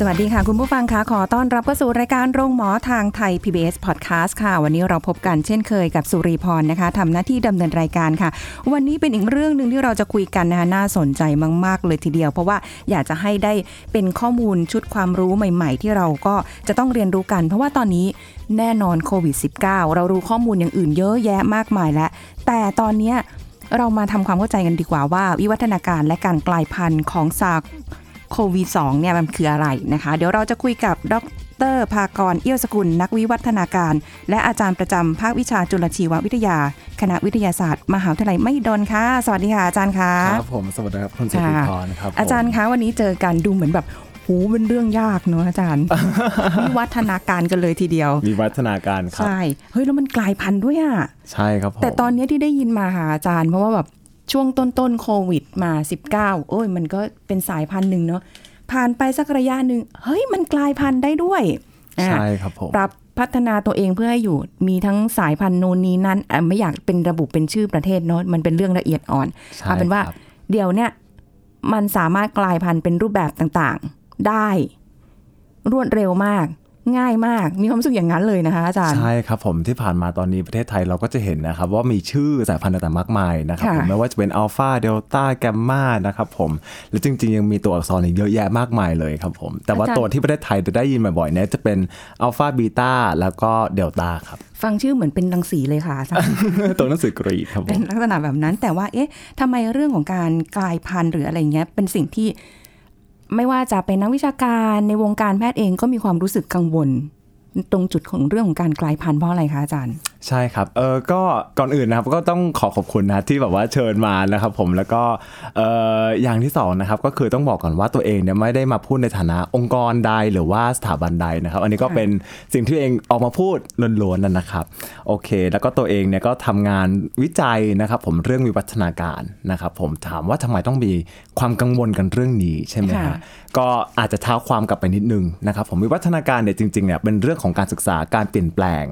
สวัสดีค่ะ คุณผู้ฟังคะขอต้อนรับเข้าสู่รายการโรงหมอทางไทย PBS Podcast ค่ะ วันนี้เราพบกันเช่นเคยกับสุริพรนะคะทำหน้าที่ดำเนินรายการค่ะ วันนี้เป็นอีกเรื่องหนึ่งที่เราจะคุยกันนะคะน่าสนใจมากๆ เลยทีเดียว เพราะว่าอยากจะให้ได้เป็นข้อมูลชุดความรู้ใหม่ ๆ ที่เราก็จะต้องเรียนรู้กัน เพราะว่าตอนนี้แน่นอนโควิด -19 เรารู้ข้อมูลอย่างอื่นเยอะแยะมากมายแล้ว แต่ตอนเนี้เรามาทำความเข้าใจกันดีกว่าว่า วิวัฒนาการและการกลายพันธุ์ของซาก โควิด2เนี่ยมันคืออะไรนะคะ เดี๋ยวเราจะคุยกับดรภากร เอี้ยวสกุล นักวิวัฒนาการ และอาจารย์ประจำภาควิชาจุลชีววิทยา คณะวิทยาศาสตร์ มหาวิทยาลัยมหิดลค่ะ สวัสดีค่ะอาจารย์คะครับผมสวัสดีครับคุณสุภพรครับผมอาจารย์คะวันนี้เจอกันดูเหมือนแบบหูเป็นเรื่องยากเนอะอาจารย์วิวัฒนาการกันเลยทีเดียวมีวัฒนาการครับใช่เฮ้ยแล้วมันกลายพันธุ์ด้วยอะใช่ครับผมแต่ตอนเนี้ยที่ได้ยินมาหาอาจารย์เพราะว่าแบบ ช่วงต้นต้นๆโควิดมา 19 โอ้ยมันก็เป็นสายพันธุ์หนึ่งเนาะผ่านไปสักระยะหนึ่งเฮ้ยมันกลายพันธุ์ได้ด้วยอะใช่ครับผมปรับพัฒนาตัวเองเพื่อให้อยู่มีทั้งสายพันธุ์โนนนี้นั้นอะไม่อยากเป็นระบุเป็นชื่อประเทศเนาะมันเป็นเรื่องละเอียดอ่อนใช่เอาเป็นว่าครับเดี๋ยวเนี่ยมันสามารถกลายพันธุ์เป็นรูปแบบต่างๆ ได้ รวดเร็วมาก ง่ายมาก มีความรู้สึกอย่างนั้นเลยนะคะอาจารย์ ใช่ครับผมที่ผ่านมาตอนนี้ประเทศไทยเราก็จะเห็นนะครับว่ามีชื่อสายพันธุ์ต่างๆมากมายนะครับค่ะผมไม่ว่าจะเป็นอัลฟาเดลต้าแกมมานะครับผมและจริง ๆ ยังมีตัวอักษรอีกเยอะแยะมากมายเลยครับผมแต่ว่าอาจารย์ตัวที่ประเทศไทยจะได้ยินบ่อยๆเนี่ยจะเป็นอัลฟาบีตาแล้วก็เดลต้าครับฟังชื่อเหมือนเป็นรังสีเลยค่ะอาจารย์ตัวหนังสือกรีกครับผเป็นมลักษณะแบบนั้นแต่ว่าเอ๊ะทำไมเรื่องของการกลายพันธุ์หรืออะไรเงี้ยเป็นสิ่งที่ ไม่ว่าจะเป็นนักวิชาการในวงการแพทย์เองก็มีความรู้สึกกังวล ตรงจุดของเรื่องของการกลายพันธุ์เพราะอะไรคะอาจารย์ ใช่ครับเออก็ก่อนอื่นนะครับก็ต้องขอขอบคุณนะที่แบบว่าเชิญมานะครับผมแล้วก็เอออย่างที่สองนะครับก็คือต้องบอกก่อนว่าตัวเองเนี่ยไม่ได้มาพูดในฐานะองค์กรใดหรือว่าสถาบันใดนะครับ อันนี้ก็ค่ะเป็นสิ่งที่ตัวเองออกมาพูดล้วนๆนั่นนะครับโอเค แล้วก็ตัวเองเนี่ยก็ทำงานวิจัยนะครับผมเรื่องวิวัฒนาการนะครับผมถามว่าทำไมต้องมีความกังวลกันเรื่องนี้ใช่ไหมค่ะฮะก็อาจจะเท้าความกลับไปนิดนึงนะครับผมวิวัฒนาการเนี่ยจริงๆเนี่ยเป็นเรื่องของการศึกษาการเปลี่ยนแปลง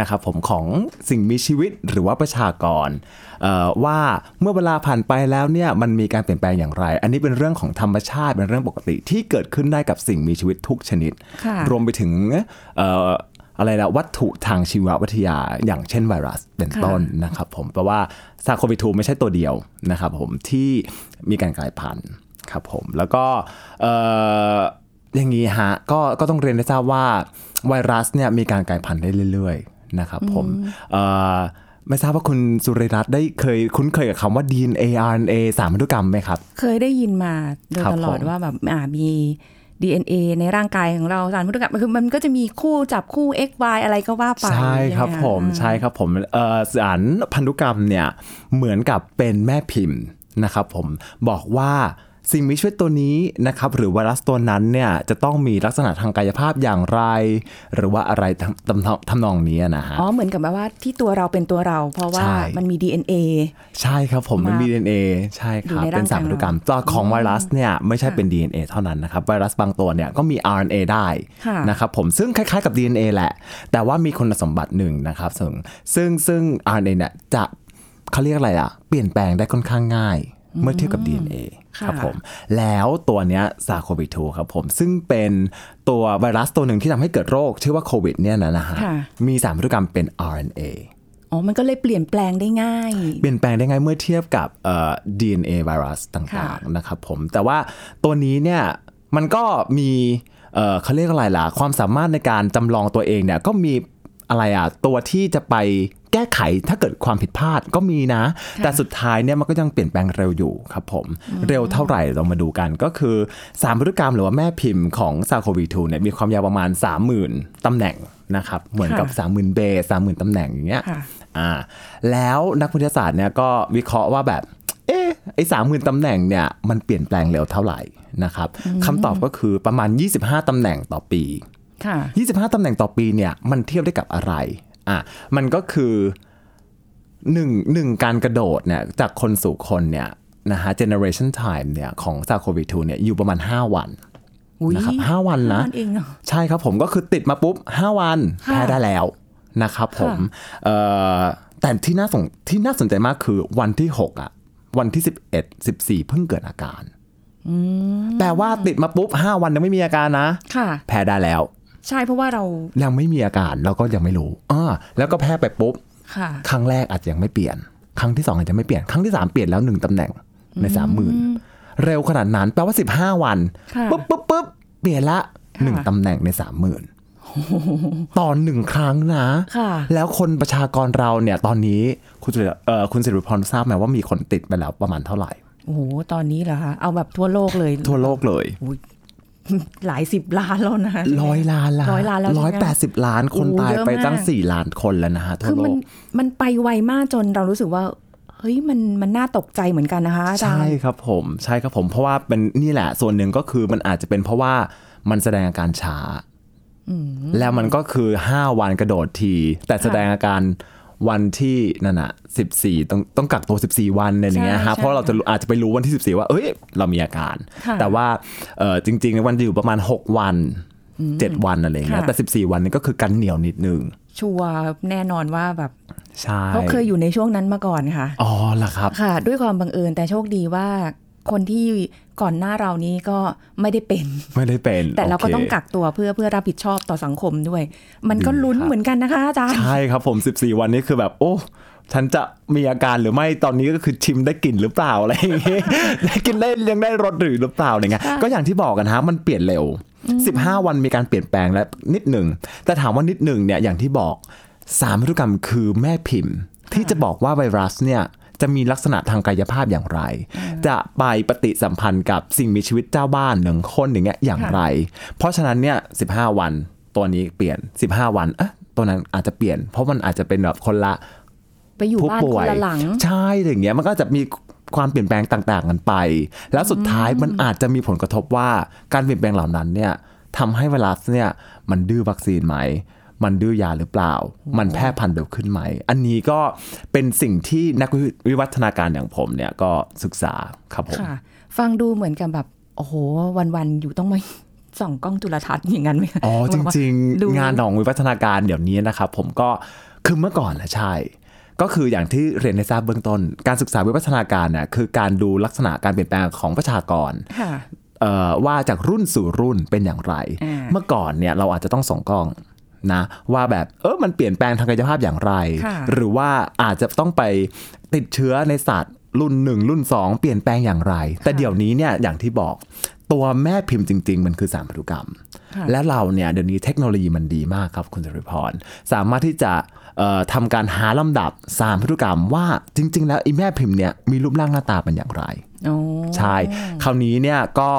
นะครับผมของสิ่งมีชีวิตหรือว่าประชากรเอ่อว่าเมื่อเวลาผ่านไปแล้วเนี่ยมันมีการเปลี่ยนแปลงอย่างไร อันนี้เป็นเรื่องของธรรมชาติเป็นเรื่องปกติที่เกิดขึ้นได้กับสิ่งมีชีวิตทุกชนิดค่ะรวมไปถึงเอ่ออะไรนะวัตถุทางชีววิทยาอย่างเช่นไวรัสเป็นต้นนะครับผมเพราะว่าซาโควิ2ไม่ใช่ตัวเดียวนะครับผมที่มีการกลายพันธุ์ครับผมแล้วก็เอ่ออย่างนี้ฮะก็ก็ต้องเรียนให้ทราบว่าไวรัสเนี่ยมีการกลายพันธุ์ได้เรื่อยๆ นะครับผมเอ่อไม่ทราบว่าคุณสุริรัตน์ได้เคยคุ้นเคยกับคำว่า DNA RNA สามพันธุกรรมไหมครับ เคยได้ยินมาโดยครับตลอดผมว่าแบบอ่ามี DNA ในร่างกายของเราสารพันธุกรรมคือมันก็จะมีคู่จับคู่ X Y อะไรก็ว่าไป ใช่ครับไหะผมอืใช่ครับผมเอ่อสารพันธุกรรมเนี่ยเหมือนกับเป็นแม่พิมพ์นะครับผมบอกว่า สิ่งมีชีวิตตัวนี้นะครับหรือไวรัสตัวนั้นเนี่ยจะต้องมีลักษณะทางกายภาพอย่างไร หรือว่าอะไรทำทำทำนองนี้นะฮะอ๋อเหมือนกับแบบว่าที่ตัวเราเป็นตัวเรา เพราะว่าใช่มันมี DNA ใช่ครับผมมันมีมา DNA ใช่คอยู่รับในร่างเป็นสารพันธุกรรมตัวของไวรัสเนี่ยไม่ใช่ค่ะเป็น DNA เท่านั้นนะครับไวรัสบางตัวเนี่ยก็มี RNA ได้ค่ะนะครับผมซึ่งคล้ายๆกับ DNA แหละ แต่ว่ามีคุณสมบัติหนึ่งนะครับซึ่งซึ่งซึ่ง RNA เนี่ยจะเขาเรียกอะไรอะเปลี่ยนแปลงได้ค่อนข้างง่าย เมื่อเทียบกับ DNA ค่ะครับผม แล้วตัวเนี้ยซาโควิด2ครับผม ซึ่งเป็นตัวไวรัสตัวหนึ่งที่ทำให้เกิดโรค ชื่อว่าโควิดเนี่ยนะนะฮะค่ะมีสารพันธุกรรมเป็น RNA อ๋อ มันก็เลยเปลี่ยนแปลงได้ง่าย เปลี่ยนแปลงได้ไงเมื่อเทียบกับเอ่อ DNA ไวรัสต่างค่ะๆนะครับผม แต่ว่าตัวนี้เนี่ยมันก็มีเอ่อเขาเรียกอะไรล่ะ ความสามารถในการจำลองตัวเองเนี่ยก็มีอะไรอะตัวที่จะไป แก้ไขถ้าเกิดความผิดพลาดก็มีนะ แต่สุดท้ายเนี่ยมันก็ยังเปลี่ยนแปลงเร็วอยู่ครับผม เร็วเท่าไหร่เรามาดูกันก็คือสารพันธุกรรมหรือว่าแม่พิมพ์ของซาโควี2เนี่ยมีความยาวประมาณ 30,000 ตำแหน่งนะครับเหมือนกับค่ะ30,000 เบส30,000 ตำแหน่งอย่างเงี้ยค่ะอ่าแล้วนักวิทยาศาสตร์เนี่ยก็วิเคราะห์ว่าแบบเอ๊ะไอ้สามหมื่นตำแหน่งเนี่ยมันเปลี่ยนแปลงเร็วเท่าไหร่นะครับคำตอบก็คือประมาณ 25 ตำแหน่งต่อปีค่ะ25 ตำแหน่งต่อปีเนี่ยมันเทียบได้กับอะไร อะมันก็คือหนึ่งหนึ่งการกระโดดเนี่ยจากคนสู่คนเนี่ยนะฮะ generation time เนี่ยของ SARS-CoV-2 เนี่ยอยู่ประมาณ 5 วันอุ๊ยนะครับ5วันนะห้าเองเหรอใช่ครับผมก็คือติดมาปุ๊บ 5 วันค่ะแพ้ได้แล้วนะครับผมเอ่อแต่ที่น่าสนที่น่าสนใจมากคือวันที่ 6 อะ วันที่ 11 14 เพิ่งเกิดอาการแต่ว่าติดมาปุ๊บ 5 วันยังไม่มีอาการนะค่ะแพ้ได้แล้ว ใช่เพราะว่าเรายังไม่มีอาการเราก็ยังไม่รู้อ่าแล้วก็แพ้ไปปุ๊บค่ะครั้งแรกอาจจะยังไม่เปลี่ยน ครั้งที่สองอาจจะไม่เปลี่ยน ครั้งที่สามเปลี่ยนแล้วหนึ่งตำแหน่งในสามหมื่นเร็วขนาดนั้นแปลว่าสิบห้าวันค่ะปุ๊บปุ๊บปุ๊บเปลี่ยนละหนึ่งค่ะตำแหน่งในสามหมื่นต่อหนึ่งครั้งนะค่ะแล้วคนประชากรเราเนี่ยตอนนี้คุณสิริเอ่อคุณสิริพรทราบไหมว่ามีคนติดไปแล้วประมาณเท่าไหร่โอ้โห ตอนนี้เหรอคะ เอาแบบทั่วโลกเลย ทั่วโลกเลยอุ๊ย หลายสิบล้านแล้วนะร้อยล้านละร้อยล้านแล้วใช่ไหมร้อยแปดสิบล้านคนโอ้ตายเยอะไปตั้งมากสี่ล้านคนแล้วนะฮะทั่คืวอโลมันกมันไปไวมากจนเรารู้สึกว่าเฮ้ยมันมันน่าตกใจเหมือนกันนะคะอาจารใช่ย์ครับผมใช่ครับผม เพราะว่าเป็นนี่แหละส่วนหนึ่งก็คือมันอาจจะเป็นเพราะว่ามันแสดงอาการช้าแล้วมันก็คือ5วันกระโดดที แต่แสดงอาการ วันที่นั่นอะ14ต้องต้องกักตัว14วันอะไรอย่างเงี้ยใช่ฮะใช่เพราะเราจะรู้อาจจะไปรู้วันที่14ว่า เอ้ย เรามีอาการค่ะแต่ว่าเออจริงๆวันจะอยู่ประมาณ6วัน7วันอะไรอย่างเงี้ยค่ะแต่14วันนี่ก็คือกันเหนียวนิดนึงชัวร์แน่นอนว่าแบบใช่เพราะเคยอยู่ในช่วงนั้นมาก่อนค่ะ อ๋อเหรอครับ ค่ะ ด้วยความบังเอิญแต่โชคดีว่า คนที่ก่อนหน้าเรานี้ก็ไม่ได้เป็น ไม่ได้เป็น แต่เราก็โคต้องกักตัวเพื่อเพื่อรับผิดชอบต่อสังคมด้วย มันก็ดีลุ้นครับเหมือนกันนะคะอาจารย์ ใช่ครับผม 14 วันนี้คือแบบโอ้ฉันจะมีอาการหรือไม่ตอนนี้ก็คือชิมได้กลิ่นหรือเปล่าอะไรอย่างเงี้ยได้กินได้ยังได้รสหรือหรือเปล่าอะไรเงี้ยก็อย่างที่บอกกันฮะมันเปลี่ยนเร็ว 15 วันมีการเปลี่ยนแปลงแล้วนิดหนึ่งแต่ถามว่านิดหนึ่งเนี่ยอย่างที่บอกสารพันธุกรรมคือแม่พิมพ์ ที่จะบอกว่าไวรัสเนี่ย จะมีลักษณะทางกายภาพอย่างไร จะไปปฏิสัมพันธ์กับสิ่งมีชีวิตเจ้าบ้านหนึ่งคนอย่างเงี้ยอย่างไร เพราะฉะนั้นเนี่ย15วันตัวนี้เปลี่ยน 15 วันเอ๊ะตัวนั้นอาจจะเปลี่ยน เพราะมันอาจจะเป็นแบบคนละไปอยู่ผู้บ้านป่ควยนละหลัง ใช่อย่างเงี้ยมันก็จะมีความเปลี่ยนแปลงต่างๆกันไป แล้วสุดท้ายมันอาจจะมีผลกระทบว่าการเปลี่ยนแปลงเหล่านั้นเนี่ยทำให้ไวรัสเนี่ยมันดื้อวัคซีนไหม มันดื้อยาหรือเปล่า มันแพร่พันธุ์เร็วขึ้นไหม อันนี้ก็เป็นสิ่งที่นักวิวัฒนาการอย่างผมเนี่ยก็ศึกษาครับผมค่ะฟังดูเหมือนกับแบบโอ้โหวันๆอยู่ต้องมาส่องกล้องจุลทรรศน์อย่างนั้นไหมคะอ๋อจริงดูๆงานของวิวัฒนาการเดี๋ยวนี้นะครับผมก็คือเมื่อก่อนแหละใช่ก็คืออย่างที่เรียนในทราบเบื้องต้น การศึกษาวิวัฒนาการเนี่ยคือการดูลักษณะการเปลี่ยนแปลงของประชากรค่ะเอ่อว่าจากรุ่นสู่รุ่นเป็นอย่างไรอ่าเมื่อก่อนเนี่ยเราอาจจะต้องส่องกล้อง นะว่าแบบเออมันเปลี่ยนแปลงทางกายภาพอย่างไรค่ะหรือว่าอาจจะต้องไปติดเชื้อในสัตว์รุ่นหนึ่งรุ่นสองเปลี่ยนแปลงอย่างไร แต่เดี๋ยวนี้เนี่ยอย่างที่บอกตัวแม่พิมพ์จริง ๆ มันคือสารพันธุกรรมค่ะและเราเนี่ยเดี๋ยวนี้เทคโนโลยีมันดีมากครับคุณจริพรสามารถที่จะเอ่อทำการหาลำดับสารพันธุกรรมว่าจริง ๆ แล้วไอ้แม่พิมพ์เนี่ยมีรูปร่างหน้าตาเป็นอย่างไรโอ้ใช่ คราวนี้เนี่ยก็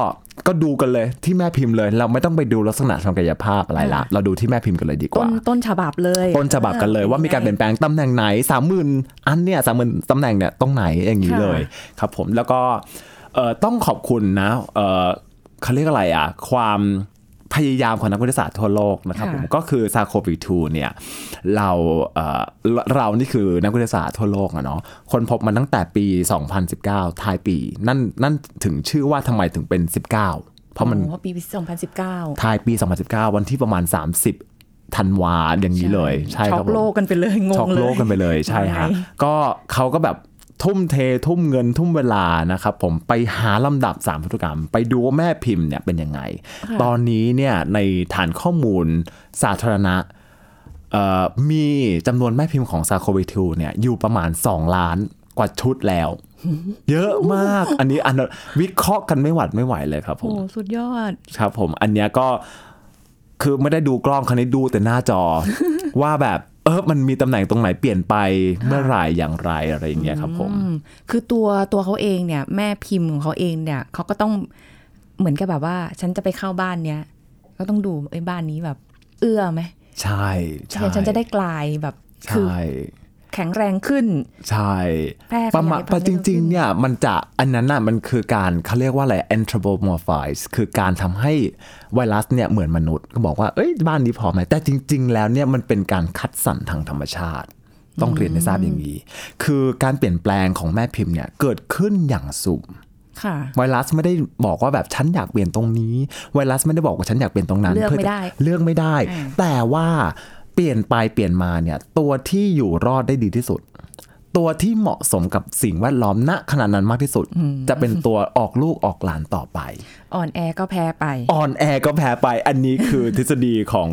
ก็ดูกันเลยที่แม่พิมพ์เลย เราไม่ต้องไปดูลักษณะทางกายภาพอะไรละเราดูที่แม่พิมพ์กันเลยดีกต้ว่านต้นฉบับเลยต้นฉบับกันเลยว่ามีการเปลี่ยนแปลงตำแหน่งไหนสามหมื่นอันเนี่ยสามหมื่นตำแหน่งเนี่ยตรงไหนอย่างนี้เลยครับผมแล้วก็เอ่อต้องขอบคุณนะเอ่อเขาเรียกอะไรอะ ความ พยายามของนักวิทยาศาสตร์ทั่วโลกนะครับผมก็คือซาโควิ2เนี่ยเราเอ่อเรานี่คือนักวิทยาศาสตร์ทั่วโลกอะเนาะคนพบมันตั้งแต่ปี 2019 ท้ายปี นั่นนั่นถึงชื่อว่าทำไมถึงเป็น 19 เพราะมันโอ้ปี 2019ท้ายปี 2019 วันที่ประมาณ 30ธันวาอย่างนี้เลย ใช่คช็รัอบกผมโลกกันไปเลยงช็องกเลยโลกกันไปเลยใช่ฮะยังไงก็เขาก็แบบ ทุ่มเททุ่มเงินทุ่มเวลานะครับผมไปหาลำดับสามพันธุกรรม ไปดูว่าแม่พิมพ์เนี่ยเป็นยังไง ตอนนี้เนี่ยในฐานข้อมูลสาธารณะเอ่อมีจำนวนแม่พิมพ์ของซาโควิทูเนี่ยอยู่ประมาณ 2 ล้านกว่าชุดแล้ว เยอะมากอันนี้อันวิเคราะห์กันไม่หวัดไม่ไหวเลยครับผโอ้มสุดยอดครับผมอันเนี้ยก็คือไม่ได้ดูกล้องคันนี้ดูแต่หน้าจอว่าแบบ เออมันมีตำแหน่งตรงไหนเปลี่ยนไปเมื่อไหร่อย่างไรอะไรอย่างเงี้ยครับผมอืมคือตัวตัวเขาเองเนี่ย แม่พิมพ์ของเขาเองเนี่ยเขาก็ต้องเหมือนกับแบบว่า ฉันจะไปเข้าบ้านเนี้ยก็ต้องดูไอ้บ้านนี้แบบ เอื้อไหมใช่ใช่ฉันจะได้กลายแบบคือใช่ แข็งแรงขึ้น ใช่แพร่ขยายประมาณพันธุ์ได้จริงขึ้นๆเนี่ยมันจะอันนั้นน่ะมันคือการเขาเรียกว่าอะไร anthropomorphize คือการทำให้ไวรัสเนี่ยเหมือนมนุษย์ก็บอกว่าเอ้ยบ้านนี้พอไหมแต่จริง ๆ แล้วเนี่ยมันเป็นการคัดสรรทางธรรมชาติต้องเรียนให้ทราบอย่างนี้ คือการเปลี่ยนแปลงของแม่พิมพ์เนี่ยเกิดขึ้นอย่างสุ่มค่ะไวรัสไม่ได้บอกว่าแบบฉันอยากเปลี่ยนตรงนี้ ไวรัสไม่ได้บอกว่าฉันอยากเปลี่ยนตรงนั้น เลือกพื่ไม่ได้ เลือกไม่ได้อ่าแต่ว่า เปลี่ยนไปเปลี่ยนมาเนี่ยตัวที่อยู่รอดได้ดีที่สุด ตัวที่เหมาะสมกับสิ่งแวดล้อมณขณะนั้นมากที่สุด จะเป็นตัวออกลูกออกหลานต่อไปอ่อนแอก็แพ้ไปอ่อนแอก็แพ้ไป อันนี้คือทฤษฎีของ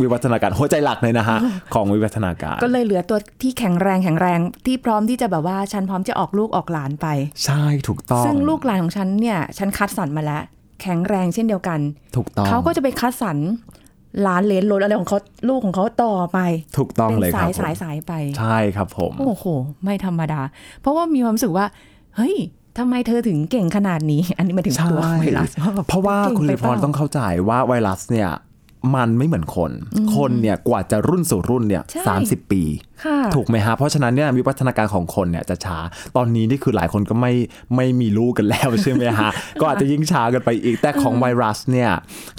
วิวัฒนาการหัวใจหลักเลยนะฮะ ของวิวัฒนาการ ก็เลยเหลือตัวที่แข็งแรงแข็งแรงที่พร้อมที่จะแบบว่าฉันพร้อมจะออกลูกออกหลานไป ใช่ถูกต้อง ซึ่งลูกหลานของฉันเนี่ย ฉันคัดสรรมาแล้ว แข็งแรงเช่นเดียวกัน ถูกต้องเขาก็จะไปคัดสรรห ลานเหลนโหลนอะไรของเขาลูกของเขาต่อไป ถูกต้องเป็นเลยคสารับยผมสายสายไป ใช่ครับผม โอ้โห ไม่ธรรมดา เพราะว่ามีความรู้สึกว่า เฮ้ยทำไมเธอถึงเก่งขนาดนี้ อันนี้หมายถึงใช่ตัวไวรัสแบบเพราะว่าก่งคุณไปลิพรเปล่าต้องเข้าใจว่าไวรัสเนี่ย มันไม่เหมือนคน คนเนี่ยกว่าจะรุ่นสู่รุ่นเนี่ยใช่สามสิบปีค่ะถูกไหมฮะ เพราะฉะนั้นเนี่ยวิวัฒนาการของคนเนี่ยจะช้า ตอนนี้นี่คือหลายคนก็ไม่ไม่มีลูกกันแล้วใช่ไหมฮะ ก็อาจจะยิ่งช้ากันไปอีก แต่ของไวรัสเนี่ย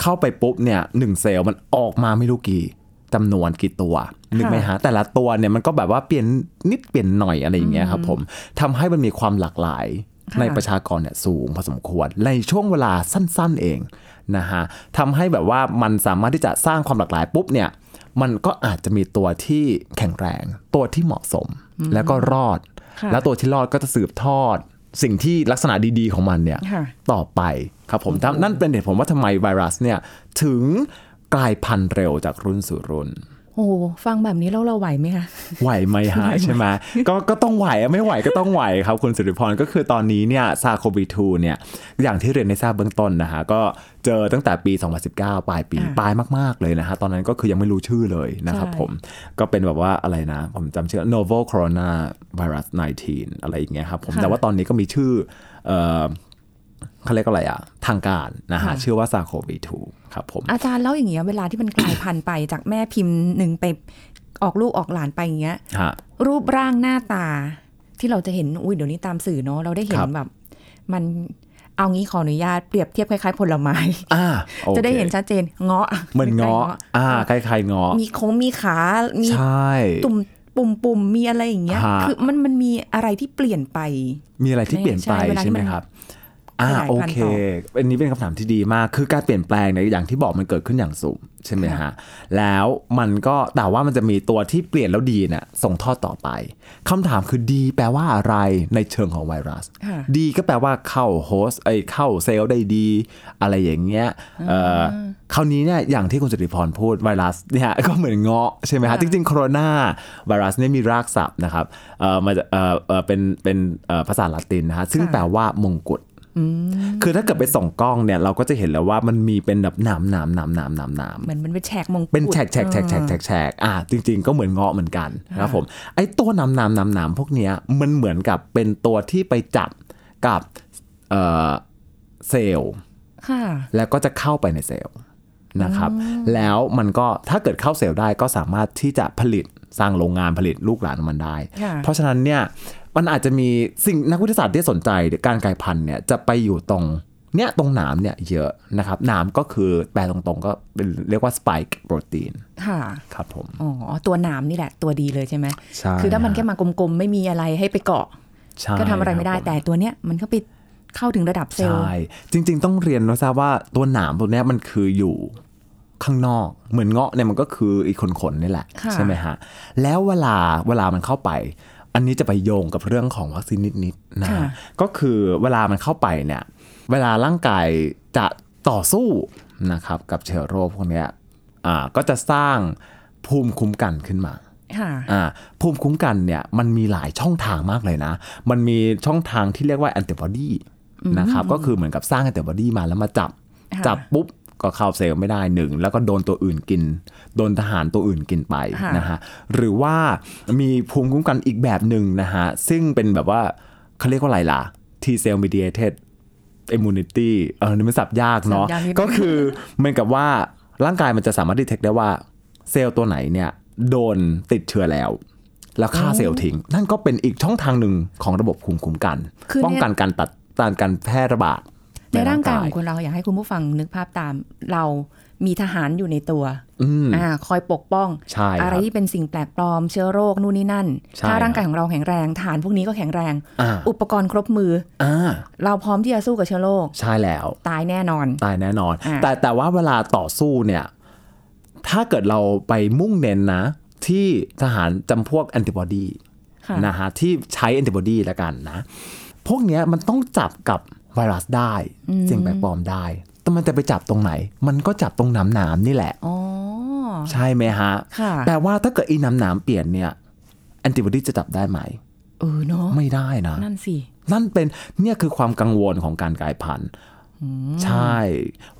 เข้าไปปุ๊บเนี่ยหนึ่งเซลล์มันออกมาไม่รู้กี่จำนวนกี่ตัวนึกไหมฮะ แต่ละตัวเนี่ยมันก็แบบว่าเปลี่ยนนิดเปลี่ยนหน่อยอะไรอย่างเงี้ยครับผมทำให้มันมีความหลากหลายค่ะในประชากรเนี่ยสูงพอสมควรในช่วงเวลาสั้น ๆ เอง นะฮะทำให้แบบว่ามันสามารถที่จะสร้างความหลากหลายปุ๊บเนี่ยมันก็อาจจะมีตัวที่แข็งแรง ตัวที่เหมาะสมแล้วก็รอดค่ะแล้วตัวที่รอดก็จะสืบทอด สิ่งที่ลักษณะดีๆของมันเนี่ยค่ะต่อไปครับผมนั่นเป็นเหตุผลว่าทำไมไวรัสเนี่ยถึงกลายพันธุ์เร็วจากรุ่นสู่รุ่น โอ้โหฟังแบบนี้แล้วเราไหวไหมคะไหวไหมฮะใช่ไหมก็ก็ต้องไหวอะไม่ไหวก็ต้องไหวครับคุณสิริพรก็คือตอนนี้เนี่ยซาโควี2เนี่ยอย่างที่เรียนในทราบเบื้องต้นนะฮะก็เจอตั้งแต่ปี 2019 ปลายปีอ่าปลายมาก ๆ เลยนะฮะตอนนั้นก็คือยังไม่รู้ชื่อเลยนะครับใช่ผมก็เป็นแบบว่าอะไรนะ ผมจำชื่อ novel corona virus 19 อะไรอย่างเงี้ยครับผมแต่ว่าตอนนี้ก็มีชื่อเอ่อเขาเรียกอะไรอะทางการนะฮะชื่อว่าซาโควี2 ครับผมอาจารย์แล้วอย่างเงี้ยเวลาที่มันกลายพันธุ์ไปจากแม่พิมพ์หนึ่งไปออกลูกออกหลานไปอย่างเงี้ยฮะรูปร่างหน้าตาที่เราจะเห็นอุ้ยเดี๋ยวนี้ตามสื่อเนาะเราได้เห็นครับแบบ มันเอางี้ขออนุญาตเปรียบเทียบคล้ายๆผลไม้อ่าโอคจะได้เห็นชัดเจนเงาะเหมือนเงาะอ่าคล้ายๆเงาะมีโค้งมีขา มีใช่ตุ่มปุ่มปุ่มมีอะไรอย่างเงี้ยฮะคือมันมันมีอะไรที่เปลี่ยนไป มีอะไรที่เปลี่ยนไปใช่เวลาที่ใช่ไหมมันครับ อ่าขยายโอพันธุ์เคต่อันนี้เป็นคำถามที่ดีมาก คือการเปลี่ยนแปลงเนี่ยอย่างที่บอกมันเกิดขึ้นอย่างสูงใช่ไหมฮะ แล้วมันก็แต่ว่ามันจะมีตัวที่เปลี่ยนแล้วดีเนี่ยส่งทอดต่อไปคำถามคือดีแปลว่าอะไรในเชิงของไวรัสค่ะดีก็แปลว่าเข้า host เอ้ยเข้าเซลล์ได้ดี อะไรอย่างเงี้ยเอ่ออคราวนี้เนี่ยอย่างที่คุณจติพรพูดไวรัสเนี่ยก็เหมือนเงาะใช่ไหมฮะค่ะจริงๆโคโรนาไวรัสเนี่ยมีรากศัพท์นะครับเอ่อมาจากเอ่อเอ่อเป็นเป็นเอ่อภาษาละตินนะฮะซึ่งแปลว่ามงกุฎ คือถ้าเกิดไปส่องกล้องเนี่ยเราก็จะเห็นแล้วว่ามันมีเป็นแบบหนามหนามหนามหนามหนามหนามเหมือนมันเป็นแฉกมงกุฎเป็นแฉกแฉกแฉกแฉกแฉกแฉกอะจริง ๆ ก็เหมือนเงาะเหมือนกันนะครับผมไอ้ตัวน้ำน้ำน้ำน้ำพวกเนี้ยมันเหมือนกับเป็นตัวที่ไปจับกับเอ่อเซลล์ค่ะแล้วก็จะเข้าไปในเซลล์นะครับ แล้วมันก็ถ้าเกิดเข้าเซลล์ได้ก็สามารถที่จะผลิตสร้างโรงงานผลิตลูกหลานของมันได้ค่ะเพราะฉะนั้นเนี่ย มันอาจจะมีสิ่งนักวิทยาศาสตร์ที่สนใจการกลายพันธุ์เนี่ยจะไปอยู่ตรงเนี่ยตรงหนามเนี่ยเยอะนะครับหนามก็คือแปลตรงๆ ก็เป็นเรียกว่าสปายค์โปรตีนค่ะครับผมอ๋อตัวหนามนี่แหละตัวดีเลยใช่ไหมใช่คือถ้ามันแค่มากลมๆ ไม่มีอะไรให้ไปเกาะใช่ก็ทำอะไรไม่ได้คบผแต่ตัวเนี้ยมันก็ไปเข้าถึงระดับเซลล์ใช่จริง ๆ ต้องเรียนนะทราบว่าตัวหนามตัวเนี้ยมันคืออยู่ข้างนอกเหมือนเงาะเนี่ยมันก็คืออีกขนๆนี่แหละค่ะใช่ไหมฮะแล้วเวลาเวลามันเข้าไป อันนี้จะไปโยงกับเรื่องของวัคซีนนิดๆนะฮะค่ะก็คือเวลามันเข้าไปเนี่ย เวลาร่างกายจะต่อสู้นะครับกับเชื้อโรคพวกเนี้ยอ่าก็จะสร้างภูมิคุ้มกันขึ้นมาค่ะอ่าภูมิคุ้มกันเนี่ยมันมีหลายช่องทางมากเลยนะ มันมีช่องทางที่เรียกว่าแอนติบอดีนะครับก็คือเหมือนกับสร้างแอนติบอดีมาแล้วมาจับค่ะจับปุ๊บ ก็เข้าเซลล์ไม่ได้หนึ่งแล้วก็โดนตัวอื่นกิน โดนทหารตัวอื่นกินไปค่ะนะฮะหรือว่ามีภูมิคุ้มกันอีกแบบหนึ่งนะฮะซึ่งเป็นแบบว่าเขาเรียกว่าอะไรล่ะ T cell mediated immunity เออนี่มันสับยากเนาะสับยากนิดนึงก็คือเหมือนกับว่าร่างกายมันจะสามารถดีเทคได้ว่าเซลล์ตัวไหนเนี่ยโดนติดเชื้อแล้วแล้วฆ่าเซลล์ทิ้ง นั่นก็เป็นอีกช่องทางหนึ่งของระบบภูมิคุ้มกันคือป้องกันการตัดต้านการแพร่ระบาด ในร่างกายของคนเราอยากให้คุณผู้ฟังนึกภาพตาม เรามีทหารอยู่ในตัวอืมอ่าคอยปกป้องใช่ครับอะไรที่เป็นสิ่งแปลกปลอมเชื้อโรคนู่นนี่นั่นใช่ถ้าร่างกายของเราแข็งแรงทหารพวกนี้ก็แข็งแรงอ่าอุปกรณ์ครบมืออ่าเราพร้อมที่จะสู้กับเชื้อโรคใช่แล้ว ตายแน่นอน ตายแน่นอนอ่าแต่แต่ว่าเวลาต่อสู้เนี่ย ถ้าเกิดเราไปมุ่งเน้นนะ ที่ทหารจำพวกแอนติบอดีค่ะนะฮะที่ใช้แอนติบอดีแล้วกันนะ พวกเนี้ยมันต้องจับกับ ไวรัสได้สิ่งแปลกปลอมได้ แต่มันจะไปจับตรงไหน มันก็จับตรงน้ำหนามนี่แหละอ๋อใช่ไหมฮะค่ะแปลว่าถ้าเกิดอีน้ำหนามเปลี่ยนเนี่ยแอนติบอดีจะจับได้ไหมเออเนาะไม่ได้นะ นั่นสิ นั่นเป็นเนี่ยคือความกังวลของการกลายพันธุ์ใช่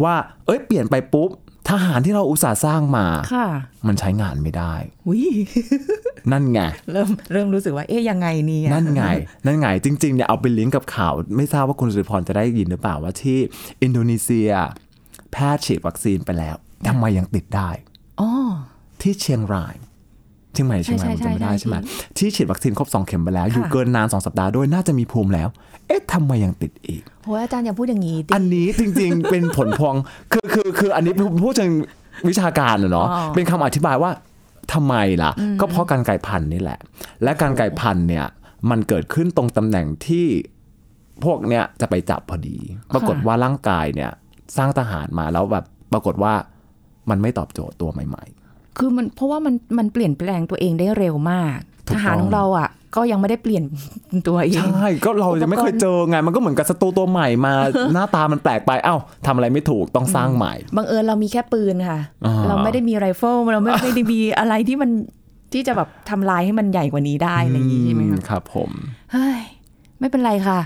ว่า เอ้ยเปลี่ยนไปปุ๊บ ทหารที่เราอุตส่าห์สร้างมา ค่ะ มันใช้งานไม่ได้ วินั่นไง เริ่มเริ่มรู้สึกว่า เอ๊ยยังไงเนี่ยนั่นไง นั่นไง จริงๆเนี่ยเอาไปลิงก์กับข่าว ไม่ทราบว่าคุณสุริพรจะได้ยินหรือเปล่าว่าที่อินโดนีเซีย แพทย์ฉีดวัคซีนไปแล้วทำไมยังติดได้ อ๋อ ที่เชียงราย เชียงใหม่เชียงรายผมจำไม่ได้ใช่ไหมที่ฉีดวัคซีนครบสองเข็มไปแล้ว อยู่ค่ะเกินนานสองสัปดาห์ด้วยน่าจะมีภูมิแล้ว เอ๊ะทำไมยังติดอีกโอ้ยอาจารย์อย่าพูดอย่างนี้ดิอันนี้จริงๆ เป็นผลพวงคือคือคืออันนี้พูดเชิงวิชาการอะเนาะอ๋อเป็นคำอธิบายว่าทำไมล่ะ ก็เพราะการไก่พันธุ์นี่แหละ และการไก่พันธุ์เนี่ยมันเกิดขึ้นตรงตำแหน่งที่พวกเนี้ยจะไปจับพอดี ปรากฏว่าร่างกายเนี่ยสร้างทหารมาแล้วแบบปรากฏว่ามันไม่ตอบโจทย์ตัวใหม่ คือมันเพราะว่ามันมันเปลี่ยนแปลงตัวเองได้เร็วมากถูกทต้องหารของเราอะ ก็ยังไม่ได้เปลี่ยนตัวเอๆงใช่ ก็เรายังไม่เคยเจอไง มันก็เหมือนกับศัตรูตัวใหม่มา หน้าตามันแปลกไป เอ้าทำอะไรไม่ถูกต้องสร้างใหม่ บังเอิญเรามีแค่ปืนค่ะอ่าเราไม่ได้มีไรเฟิลเราไม่ไม่ได้มีอะไรที่มันที่จะแบบทำลายให้มันใหญ่กว่านี้ได้อะไรอย่างนี้ใช่ไหมคะครับผมเฮ้ย ไม่เป็นไรค่ะ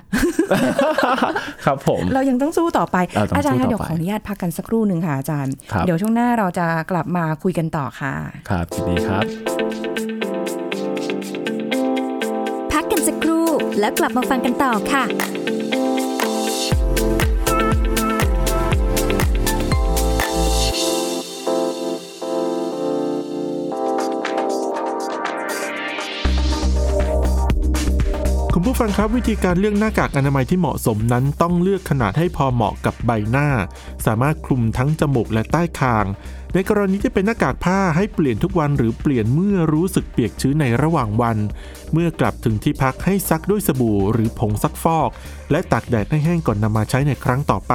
ครับผม เรายังต้องสู้ต่อไปเราต้องอาจารย์สู้คะต่อเดี๋ยวไปขออนุญาตพักกันสักครู่หนึ่งค่ะอาจารย์ครับเดี๋ยวช่วงหน้าเราจะกลับมาคุยกันต่อค่ะ ครับยินดีครับ พักกันสักครู่แล้วกลับมาฟังกันต่อค่ะ ผู้ฟังครับวิธีการเลือกหน้ากากอนามัยที่เหมาะสมนั้นต้องเลือกขนาดให้พอเหมาะกับใบหน้า สามารถคลุมทั้งจมูกและใต้คาง ในกรณีที่เป็นหน้ากากผ้าให้เปลี่ยนทุกวันหรือเปลี่ยนเมื่อรู้สึกเปียกชื้นในระหว่างวัน เมื่อกลับถึงที่พักให้ซักด้วยสบู่หรือผงซักฟอก และตากแดดให้แห้งก่อนนำมาใช้ในครั้งต่อไป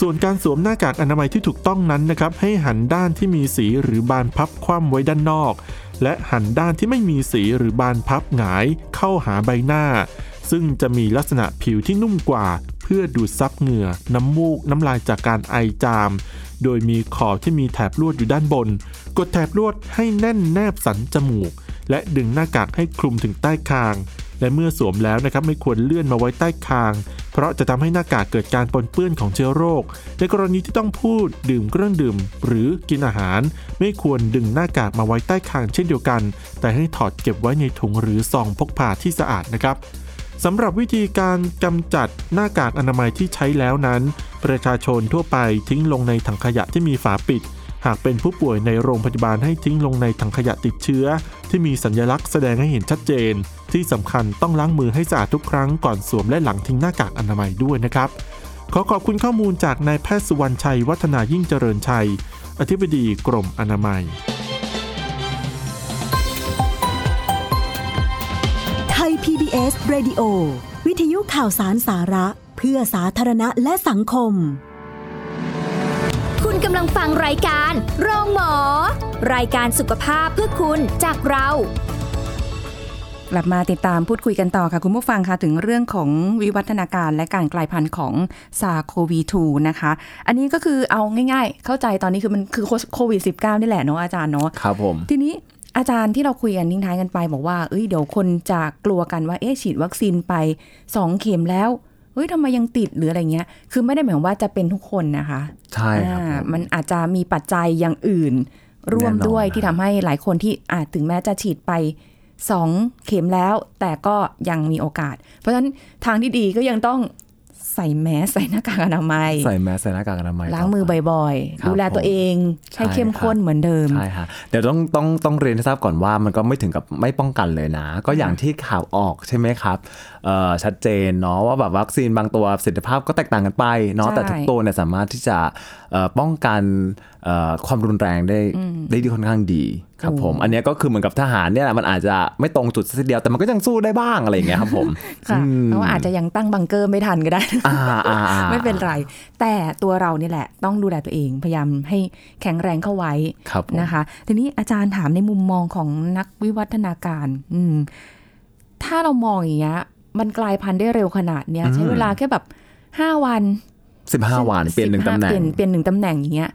ส่วนการสวมหน้ากากอนามัยที่ถูกต้องนั้นนะครับ ให้หันด้านที่มีสีหรือบานพับคว่ำไว้ด้านนอก และหันด้านที่ไม่มีสีหรือบานพับหงายเข้าหาใบหน้า ซึ่งจะมีลักษณะผิวที่นุ่มกว่า เพื่อดูดซับเหงื่อ น้ำมูก น้ำลายจากการไอจาม โดยมีขอบที่มีแถบลวดอยู่ด้านบน กดแถบลวดให้แน่นแนบสันจมูก และดึงหน้ากากให้คลุมถึงใต้คาง และเมื่อสวมแล้วนะครับไม่ควรเลื่อนมาไว้ใต้คาง เพราะจะทำให้หน้ากากเกิดการปนเปื้อนของเชื้อโรค ในกรณีที่ต้องพูดดื่มเครื่องดื่ม หรือกินอาหาร ไม่ควรดึงหน้ากากมาไว้ใต้คางเช่นเดียวกัน แต่ให้ถอดเก็บไว้ในถุงหรือซองพกพาที่สะอาดนะครับสำหรับวิธีการกำจัดหน้ากากอนามัยที่ใช้แล้วนั้น ประชาชนทั่วไปทิ้งลงในถังขยะที่มีฝาปิด หากเป็นผู้ป่วยในโรงพยาบาลให้ทิ้งลงในถังขยะติดเชื้อ ที่มีสัญลักษณ์แสดงให้เห็นชัดเจน ที่สำคัญต้องล้างมือให้สะอาดทุกครั้งก่อนสวมและหลังทิ้งหน้ากากอนามัยด้วยนะครับ ขอขอบคุณข้อมูลจากนายแพทย์สุวรรณชัย วัฒนายิ่งเจริญชัย อธิบดีกรมอนามัย ไทย PBS Radio วิทยุข่าวสารสาระ เพื่อสาธารณะและสังคม คุณกำลังฟังรายการ โรงหมอ รายการสุขภาพเพื่อคุณจากเรา กลับมาติดตามพูดคุยกันต่อค่ะคุณผู้ฟังค่ะถึงเรื่องของวิวัฒนาการและการกลายพันธุ์ของซาโควี2นะคะ อันนี้ก็คือเอาง่ายๆ เข้าใจตอนนี้คือมันคือโควิด -19 นี่แหละเนาะอาจารย์เนาะครับผมทีนี้อาจารย์ที่เราคุยกันทิ้งท้ายกันไป บอกว่าเอ้ยเดี๋ยวคนจะกลัวกันว่าเอ๊ะฉีดวัคซีนไปสองเข็มแล้วเฮ้ยทำไมยังติดหรืออะไรเงี้ย คือไม่ได้หมายความว่าจะเป็นทุกคนนะคะ ใช่ครับอ่าผมมันอาจจะมีปัจจัยอย่างอื่น ร่วมแน่นอนด้วยนะที่ทำให้หลายคนที่อาจถึงแม้จะฉีดไป สองเข็มแล้ว แต่ก็ยังมีโอกาส เพราะฉะนั้นทางที่ดีก็ยังต้องส่แมสใส่หน้ากากอนามัย ใส่แมสใส่หน้ากากอนามัยล้างมือไปบ่อยครับๆดูแลตัวเองใช่ให้เข้มครับข้นเหมือนเดิมใช่ฮะเดี๋ยวต้องต้องต้องเรียนให้ทราบก่อนว่ามันก็ไม่ถึงกับไม่ป้องกันเลยนะ ก็อย่างที่ข่าวออกใช่ไหมครับเอ่อชัดเจนเนาะว่าแบบวัคซีนบางตัวประสิทธิภาพก็แตกต่างกันไปเนาะใช่แต่ทุกตัวเนี่ยสามารถที่จะเอ่อ ป้องกันเอ่อความรุนแรงได้ได้ดีค่อนข้างดีครับผม อันเนี้ยก็คือเหมือนกับทหารเนี่ยแหละมันอาจจะไม่ตรงจุดสักทีเดียวแต่มันก็ยังสู้ได้บ้างอะไรอย่างเงี้ยครับผมค่ะอืมเพราะว่าอาจจะยังตั้งบังเกอร์ไม่ทันก็ได้อ่าอ่าอ่าไม่เป็นไร แต่ตัวเรานี่แหละ ต้องดูแลตัวเองพยายามให้แข็งแรงเข้าไว้ครับผมนะคะ ทีนี้อาจารย์ถามในมุมมองของนักวิวัฒนาการ อืมถ้าเรามองอย่างเงี้ยมันกลายพันธุ์ได้เร็วขนาดเนี้ยใช้เวลาแค่แบบห้าวัน สิบห้าวันเปลี่ยนหนึ่งตำแหน่เปลี่งยนเปลี่ยนหนึ่งตำแหน่งอย่างเงี้ย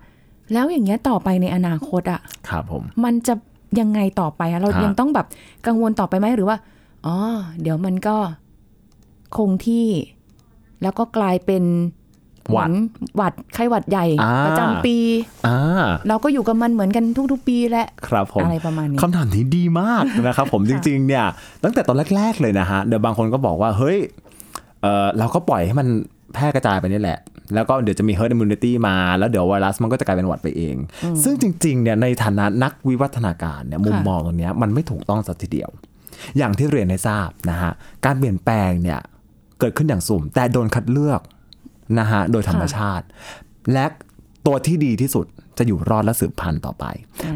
แล้วอย่างเงี้ยต่อไปในอนาคตอะครับผมมันจะยังไงต่อไปอะเราฮะยังต้องแบบกังวลต่อไปไหมหรือว่าอ๋อเดี๋ยวมันก็คงที่แล้วก็กลายเป็นหวัดเหมือนหวัดไข้หวัดใหญ่อ่าประจำปีอ่าเราก็อยู่กับมันเหมือนกันทุกๆปีแหละครับผมอะไรประมาณนี้คำถามนี้ดีมากนะครับผมจริง ๆ เนี่ย ตั้งแต่ตอนแรก ๆ เลยนะฮะเดี๋ยวบางคนก็บอกว่าเฮ้ยเออเราก็ปล่อยให้มันแพร่กระจายไปนี่แหละ แล้วก็เดี๋ยวจะมี herd immunity มาแล้วเดี๋ยวไวรัสมันก็จะกลายเป็นหวัดไปเอง ซึ่งจริงๆเนี่ยในฐานะนักวิวัฒนาการเนี่ยมุมมองตรงเนี้ยมันไม่ถูกต้องสักทีเดียว อย่างที่เรียนให้ทราบนะฮะการเปลี่ยนแปลงเนี่ยเกิดขึ้นอย่างสุ่ม แต่โดนคัดเลือกนะฮะโดยธรรมชาติ และตัวที่ดีที่สุดจะอยู่รอดและสืบพันธุ์ต่อไป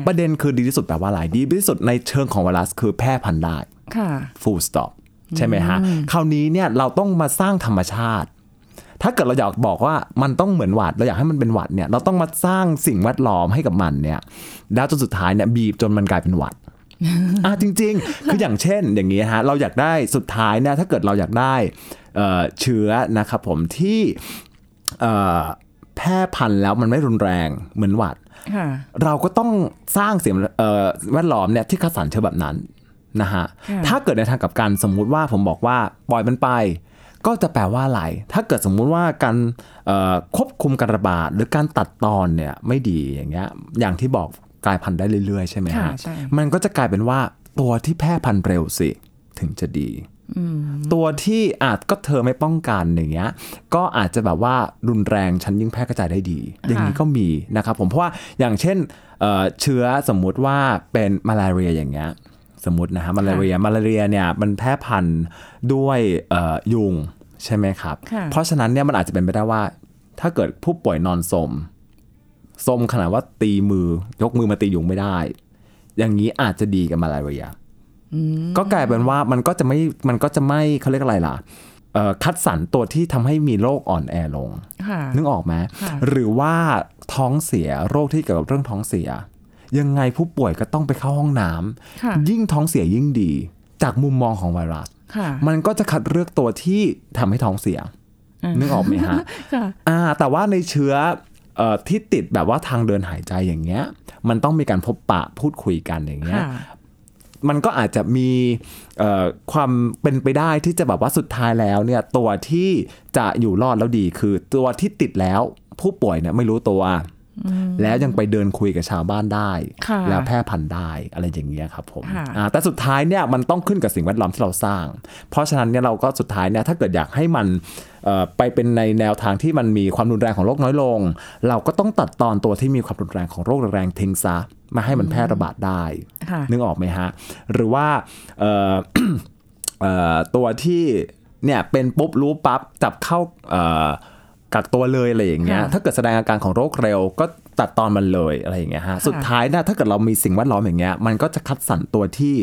ประเด็นคือดีที่สุดแปลว่าอะไรดีที่สุดในเชิงของไวรัสคือแพร่พันธุ์ได้ค่ะ full stop ใช่ไหมฮะ คราวนี้เนี่ยเราต้องมาสร้างธรรมชาติ ถ้าเกิดเราอยากบอกว่ามันต้องเหมือนหวัดเราอยากให้มันเป็นหวัดเนี่ยเราต้องมาสร้างสิ่งแวดล้อมให้กับมันเนี่ยแล้วจนสุดท้ายเนี่ยบีบจนมันกลายเป็นหวัดอะจริง ๆ คืออย่างเช่นอย่างนี้ฮะเราอยากได้สุดท้ายเนี่ยถ้าเกิดเราอยากได้เอ่อเชื้อนะครับผมที่เอ่อแพร่พันธุ์แล้วมันไม่รุนแรงเหมือนหวัดค่ะเราก็ต้องสร้างสิ่งเอ่อแวดล้อมเนี่ยที่คัดสรรเชื้อแบบนั้นนะฮะค่ะถ้าเกิดในทางกลับกันสมมุติว่าผมบอกว่าปล่อยมันไป ก็จะแปลว่าอะไร ถ้าเกิดสมมุติว่าการเอ่อควบคุมการระบาดหรือการตัดตอนเนี่ยไม่ดีอย่างเงี้ย อย่างที่บอกกลายพันธุ์ได้เรื่อยๆ ใช่ไหมค่ะฮะใช่มันก็จะกลายเป็นว่าตัวที่แพร่พันธุ์เร็วสิ ถึงจะดีตัวที่อาจก็เธอไม่ป้องกันอย่างเงี้ยก็อาจจะแบบว่ารุนแรงฉันยิ่งแพร่กระจายได้ดี อย่างนี้ก็มีนะครับผมเพราะว่าอย่างเช่นเอ่อเชื้อสมมุติว่าเป็นมาลาเรียอย่างเงี้ย สมมตินะฮะมาลาเรียมาลาเรียเนี่ยมันแพร่พันธุ์ด้วยเอ่อยุงใช่ไหมครับค่ะเพราะฉะนั้นเนี่ยมันอาจจะเป็นไปได้ว่า ถ้าเกิดผู้ป่วยนอนสมสมขนาดว่าตีมือยกมือมาตียุงไม่ได้ อย่างนี้อาจจะดีกับมาลาเรียก็กลายเป็นว่ามันก็จะไม่มันก็จะไม่เขาเรียกอะไรล่ะเอ่อคัดสรรตัวที่ทำให้มีโรคอ่อนแอลงค่ะนึกออกไหมค่ะหรือว่าท้องเสียโรคที่เกี่ยวกับเรื่องท้องเสีย ยังไงผู้ป่วยก็ต้องไปเข้าห้องน้ำค่ะยิ่งท้องเสียยิ่งดี จากมุมมองของไวรัสค่ะมันก็จะคัดเลือกตัวที่ทำให้ท้องเสียนึกออกไหมฮะค่ะอ่า แต่ว่าในเชื้อเอ่อที่ติดแบบว่าทางเดินหายใจอย่างเงี้ย มันต้องมีการพบปะพูดคุยกันอย่างเงี้ยค่ะมันก็อาจจะมีเอ่อความเป็นไปได้ที่จะแบบว่าสุดท้ายแล้วเนี่ยตัวที่จะอยู่รอดแล้วดีคือตัวที่ติดแล้วผู้ป่วยเนี่ยไม่รู้ตัว แล้วยังไปเดินคุยกับชาวบ้านได้ค่ะแล้วแพร่พันธุ์ได้อะไรอย่างเงี้ยครับผมค่ะอ่าแต่สุดท้ายเนี่ยมันต้องขึ้นกับสิ่งแวดล้อมที่เราสร้าง เพราะฉะนั้นเนี่ยเราก็สุดท้ายเนี่ยถ้าเกิดอยากให้มันเอ่อไปเป็นในแนวทางที่มันมีความรุนแรงของโรคน้อยลง เราก็ต้องตัดตอนตัวที่มีความรุนแรงของโรคแรงๆทิ้งซะมาให้มันแพร่ระบาดได้ค่ะนึกออกไหมฮะ หรือว่าเอ่อเอ่อตัวที่เนี่ยเป็นปุ๊บรู้ปั๊บจับเข้าเอ่อ กักตัวเลยอะไรอย่างเงี้ยค่ะถ้าเกิดแสดงอาการของโรคเร็วก็ตัดตอนมันเลยอะไรอย่างเงี้ยฮะ สุดท้ายเนี่ยถ้าเกิดเรามีสิ่งแวดล้อมอย่างเงี้ย มันก็จะคัดสรรตัวที่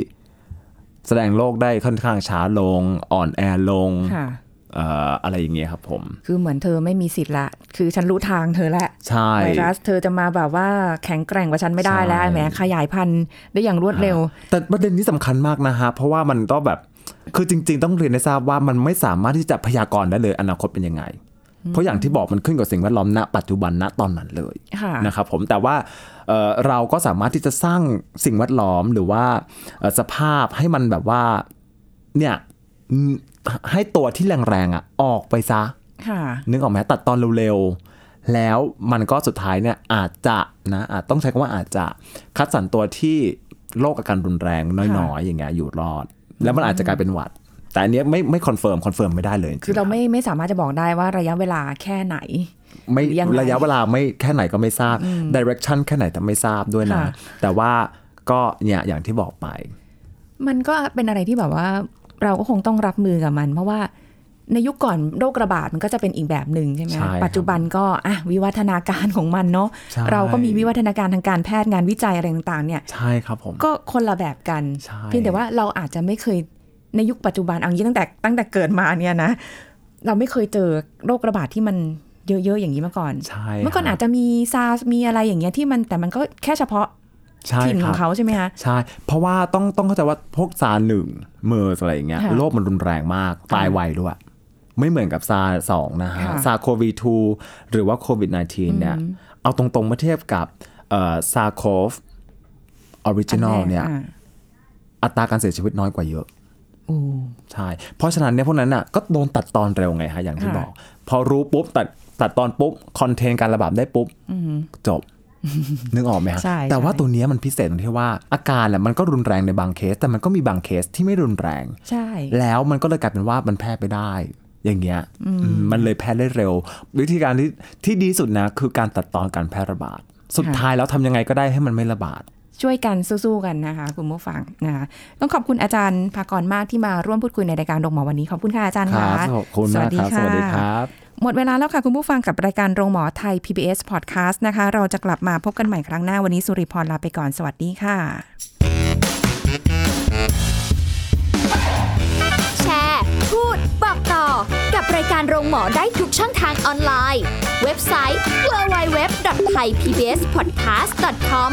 แสดงโรคได้ค่อนข้างช้าลง อ่อนแอลงค่ะเอ่ออะไรอย่างเงี้ยครับผม คือเหมือนเธอไม่มีสิทธิ์ละ คือฉันรู้ทางเธอแหละใช่ไวรัสเธอจะมาแบบว่าแข็งแกร่งกว่าฉันไม่ได้แล้วใช่แหมขยายพันธุ์ได้อย่างรวดเร็ว แต่ประเด็นนี้สำคัญมากนะฮะ เพราะว่ามันก็แบบ คือจริง ๆ ต้องเรียนให้ทราบว่ามันไม่สามารถที่จะพยากรณ์ได้เลยอนาคตเป็นยังไง เพราะอย่างที่บอกมันขึ้นกับสิ่งแวดล้อมณปัจจุบันณตอนนั้นเลยค่ะนะครับผมแต่ว่าเอ่อเราก็สามารถที่จะสร้างสิ่งแวดล้อมหรือว่าเอ่อสภาพให้มันแบบว่าเนี่ยอืมให้ตัวที่แรงๆอะออกไปซะค่ะนึกออกไหมตัดตอนเร็วๆ แล้วมันก็สุดท้ายเนี่ยอาจจะนะอาจต้องใช้คำว่าอาจจะคัดสรรตัวที่โรคอาการรุนแรงน้อยๆ อย่างเงี้ยอยู่รอด แล้วมันอาจจะกลายเป็นหวัด แต่อันเนี้ยไม่ไม่ confirm confirm ไม่ได้เลยคือเราไม่ไม่สามารถจะบอกได้ว่าระยะเวลาแค่ไหนไม่หรือยังไงระยะเวลาไม่แค่ไหนก็ไม่ทราบ direction แค่ไหนแต่ไม่ทราบด้วยนะค่ะแต่ว่าก็เนี่ยอย่างที่บอกไป มันก็เป็นอะไรที่แบบว่า เราก็คงต้องรับมือกับมัน เพราะว่าในยุคก่อนโรคระบาดมันก็จะเป็นอีกแบบหนึ่งใช่ไหมใช่ครับปัจจุบันก็อะวิวัฒนาการของมันเนาะใช่เราก็มีวิวัฒนาการทางการแพทย์งานวิจัยอะไรต่างๆ เนี่ยใช่ครับผมก็คนละแบบกันใช่เพียงแต่ว่าเราอาจจะไม่เคย ในยุคปัจจุบันเอังนี้ตั้งแต่ตั้งแต่เกิดมาเนี่ยนะ เราไม่เคยเจอโรคระบาดที่มันเยอะๆอย่างนี้มาก่อนใช่เมื่อก่อนครับอาจจะมี SARS มีอะไรอย่างเงี้ยที่มันแต่มันก็แค่เฉพาะใช่ถิ่นครัองเขาใช่ไหมคะใช่ เพราะว่าต้องต้องเข้าใจว่าพวก SARS หนึ่ง MERS อะไรอย่างเงี้ยค่ะโรคมันรุนแรงมากตายไวด้วย ไม่เหมือนกับซาสองนะฮะค่ะซาโควี2หรือว่าโควิด -19 เนี่ยเอาตรงๆเมื่อเทียบกับ SARS-CoV original เนี่ยอ่าอัตราการเสียชีวิตน้อยกว่าเยอะโอ้ ใช่ เพราะฉะนั้นเนี่ยพวกนั้นอะก็โดนตัดตอนเร็วไงฮะอย่างที่ค่ะบอก พอรู้ปุ๊บตัดตัดตอนปุ๊บคอนเทนต์การระบาดได้ปุ๊บจบนึกออกไหมฮะใช่แต่ว่าใช่ตัวเนี้ยมันพิเศษตรงที่ว่าอาการแหละมันก็รุนแรงในบางเคส แต่มันก็มีบางเคสที่ไม่รุนแรง ใช่ แล้วมันก็เลยกลายเป็นว่ามันแพร่ไปได้ อย่างเงี้ยอืมมันเลยแพร่ได้เร็ว วิธีการที่ที่ดีสุดนะคือการตัดตอนการแพร่ระบาด สุดท้ายแล้วทำยังไงก็ได้ให้มันไม่ระบาด ช่วยกันสู้ๆกันนะคะคุณผู้ฟังนะคะต้องขอบคุณอาจารย์ภากรมากที่มาร่วมพูดคุยในรายการโรงหมอวันนี้ขอบคุณค่ะอาจารย์คค่ะรับขอบคุณมากครับสวัสดีครับหมดเวลาแล้วค่ะคุณผู้ฟังกับรายการโรงหมอไทย PBS Podcast นะคะ เราจะกลับมาพบกันใหม่ครั้งหน้าวันนี้สุริพรลาไปก่อนสวัสดีค่ะ แชร์ พูด บอกต่อกับรายการโรงหมอได้ทุกช่องทางออนไลน์ เว็บไซต์ www.thaipbspodcast.com